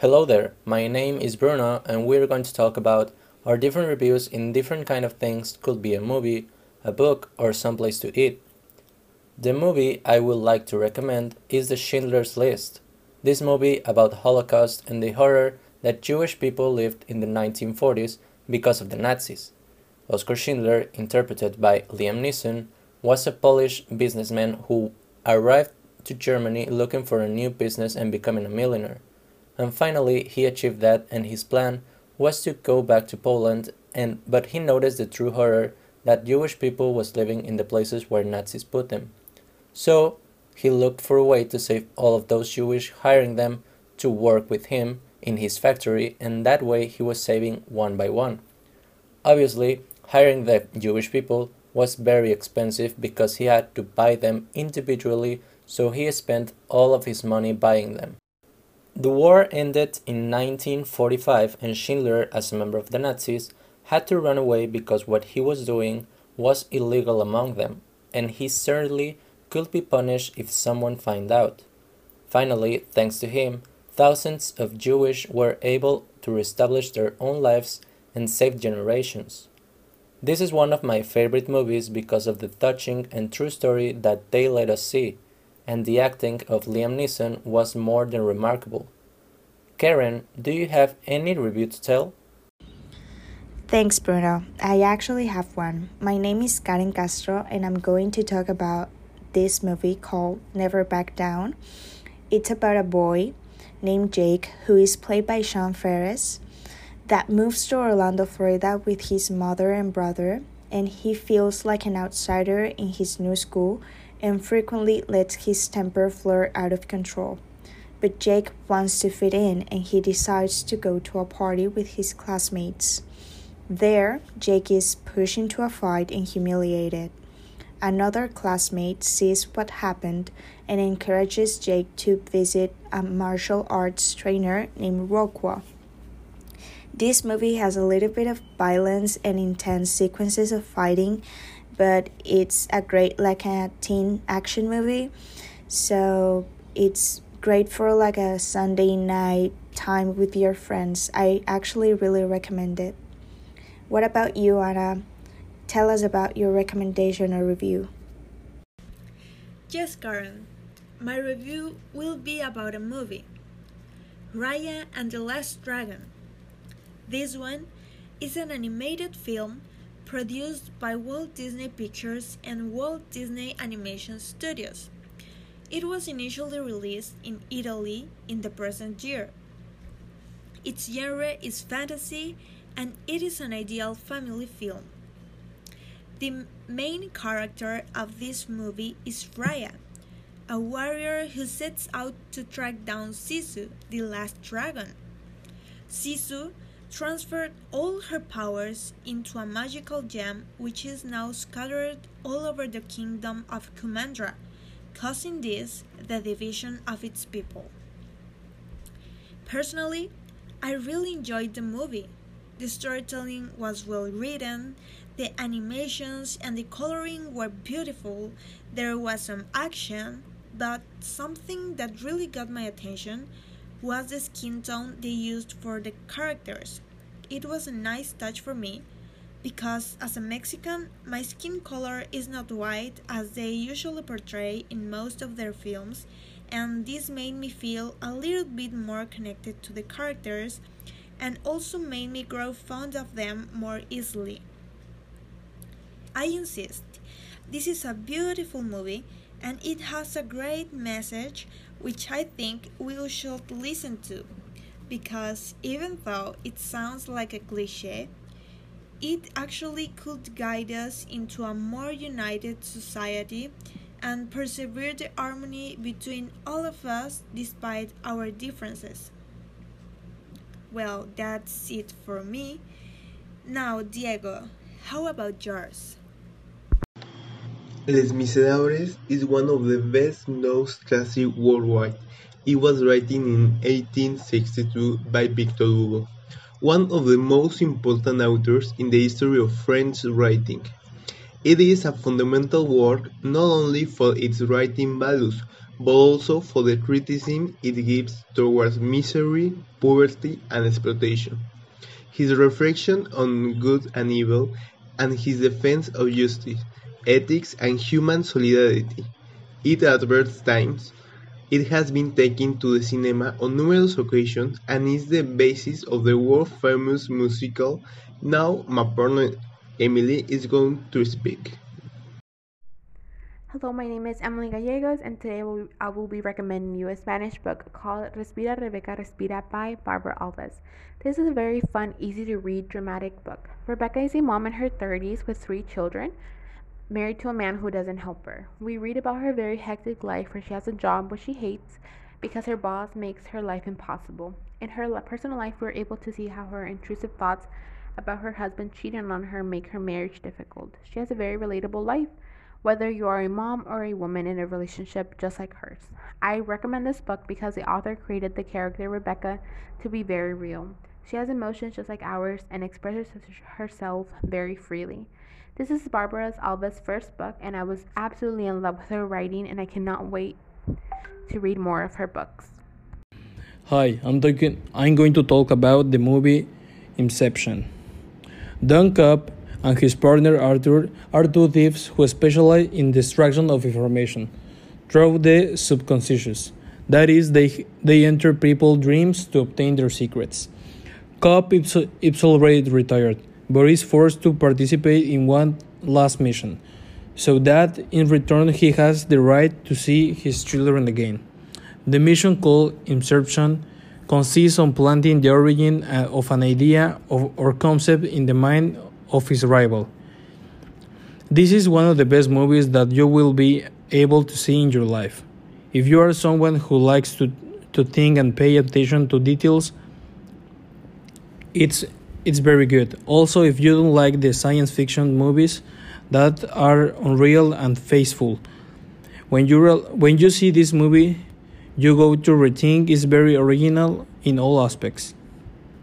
Hello there, my name is Bruno and we're going to talk about our different reviews in different kind of things could be a movie, a book or someplace to eat. The movie I would like to recommend is The Schindler's List. This movie about Holocaust and the horror that Jewish people lived in the 1940s because of the Nazis. Oskar Schindler, interpreted by Liam Neeson, was a Polish businessman who arrived to Germany looking for a new business and becoming a millionaire. And finally, he achieved that and his plan was to go back to Poland and but he noticed the true horror that Jewish people was living in the places where Nazis put them. So, he looked for a way to save all of those Jewish hiring them to work with him in his factory and that way he was saving one by one. Obviously, hiring the Jewish people was very expensive because he had to buy them individually, so he spent all of his money buying them. The war ended in 1945 and Schindler, as a member of the Nazis, had to run away because what he was doing was illegal among them, and he certainly could be punished if someone found out. Finally, thanks to him, thousands of Jewish were able to reestablish their own lives and save generations. This is one of my favorite movies because of the touching and true story that they let us see, and the acting of Liam Neeson was more than remarkable. Karen, do you have any review to tell? Thanks, Bruno. I actually have one. My name is Karen Castro, and I'm going to talk about this movie called Never Back Down. It's about a boy named Jake who is played by Sean Faris that moves to Orlando, Florida with his mother and brother, and he feels like an outsider in his new school and frequently lets his temper flare out of control. But Jake wants to fit in and he decides to go to a party with his classmates. There, Jake is pushed into a fight and humiliated. Another classmate sees what happened and encourages Jake to visit a martial arts trainer named Rockwell. This movie has a little bit of violence and intense sequences of fighting, but it's a great like a teen action movie. So it's great for like a Sunday night time with your friends. I actually really recommend it. What about you, Anna? Tell us about your recommendation or review. Yes, Karen. My review will be about a movie Raya and the Last Dragon. This one is an animated film produced by Walt Disney Pictures and Walt Disney Animation Studios. It was initially released in Italy in the present year. Its genre is fantasy and it is an ideal family film. The main character of this movie is Raya, a warrior who sets out to track down Sisu, the last dragon. Sisu transferred all her powers into a magical gem which is now scattered all over the kingdom of Kumandra, causing this the division of its people. Personally, I really enjoyed the movie. The storytelling was well written, the animations and the coloring were beautiful, there was some action, but something that really got my attention was the skin tone they used for the characters. It was a nice touch for me because as a Mexican, my skin color is not white as they usually portray in most of their films, and this made me feel a little bit more connected to the characters and also made me grow fond of them more easily. I insist, this is a beautiful movie and it has a great message which I think we should listen to because even though it sounds like a cliche, it actually could guide us into a more united society and persevere the harmony between all of us despite our differences. Well, that's it for me. Now, Diego, how about yours? Les Miserables is one of the best-known classics worldwide. It was written in 1862 by Victor Hugo, one of the most important authors in the history of French writing. It is a fundamental work not only for its writing values, but also for the criticism it gives towards misery, poverty, and exploitation. His reflection on good and evil, and his defense of justice, ethics, and human solidarity. It adverts times. It has been taken to the cinema on numerous occasions and is the basis of the world famous musical. Now, my partner Emily is going to speak. Hello, my name is Emily Gallegos, and today I will be recommending you a Spanish book called Respira, Rebecca, Respira by Barbara Alves. This is a very fun, easy to read, dramatic book. Rebecca is a mom in her 30s with three children, married to a man who doesn't help her. We read about her very hectic life where she has a job which she hates because her boss makes her life impossible. In her personal life, we're able to see how her intrusive thoughts about her husband cheating on her make her marriage difficult. She has a very relatable life whether you are a mom or a woman in a relationship just like hers. I recommend this book because the author created the character Rebecca to be very real. She has emotions just like ours and expresses herself very freely. This is Barbara Alves' first book, and I was absolutely in love with her writing, and I cannot wait to read more of her books. Hi, I'm, talking, I'm going to talk about the movie Inception. Dom Cobb and his partner Arthur are two thieves who specialize in the extraction of information through the subconscious. That is, they, they enter people's dreams to obtain their secrets. Cobb is, is already retired, but is forced to participate in one last mission, so that in return he has the right to see his children again. The mission called Inception consists on planting the origin uh, of an idea or concept in the mind of his rival. This is one of the best movies that you will be able to see in your life. If you are someone who likes to, to think and pay attention to details, it's it's very good. Also, if you don't like the science fiction movies that are unreal and faithful, when you when you see this movie, you go to rethink it's very original in all aspects.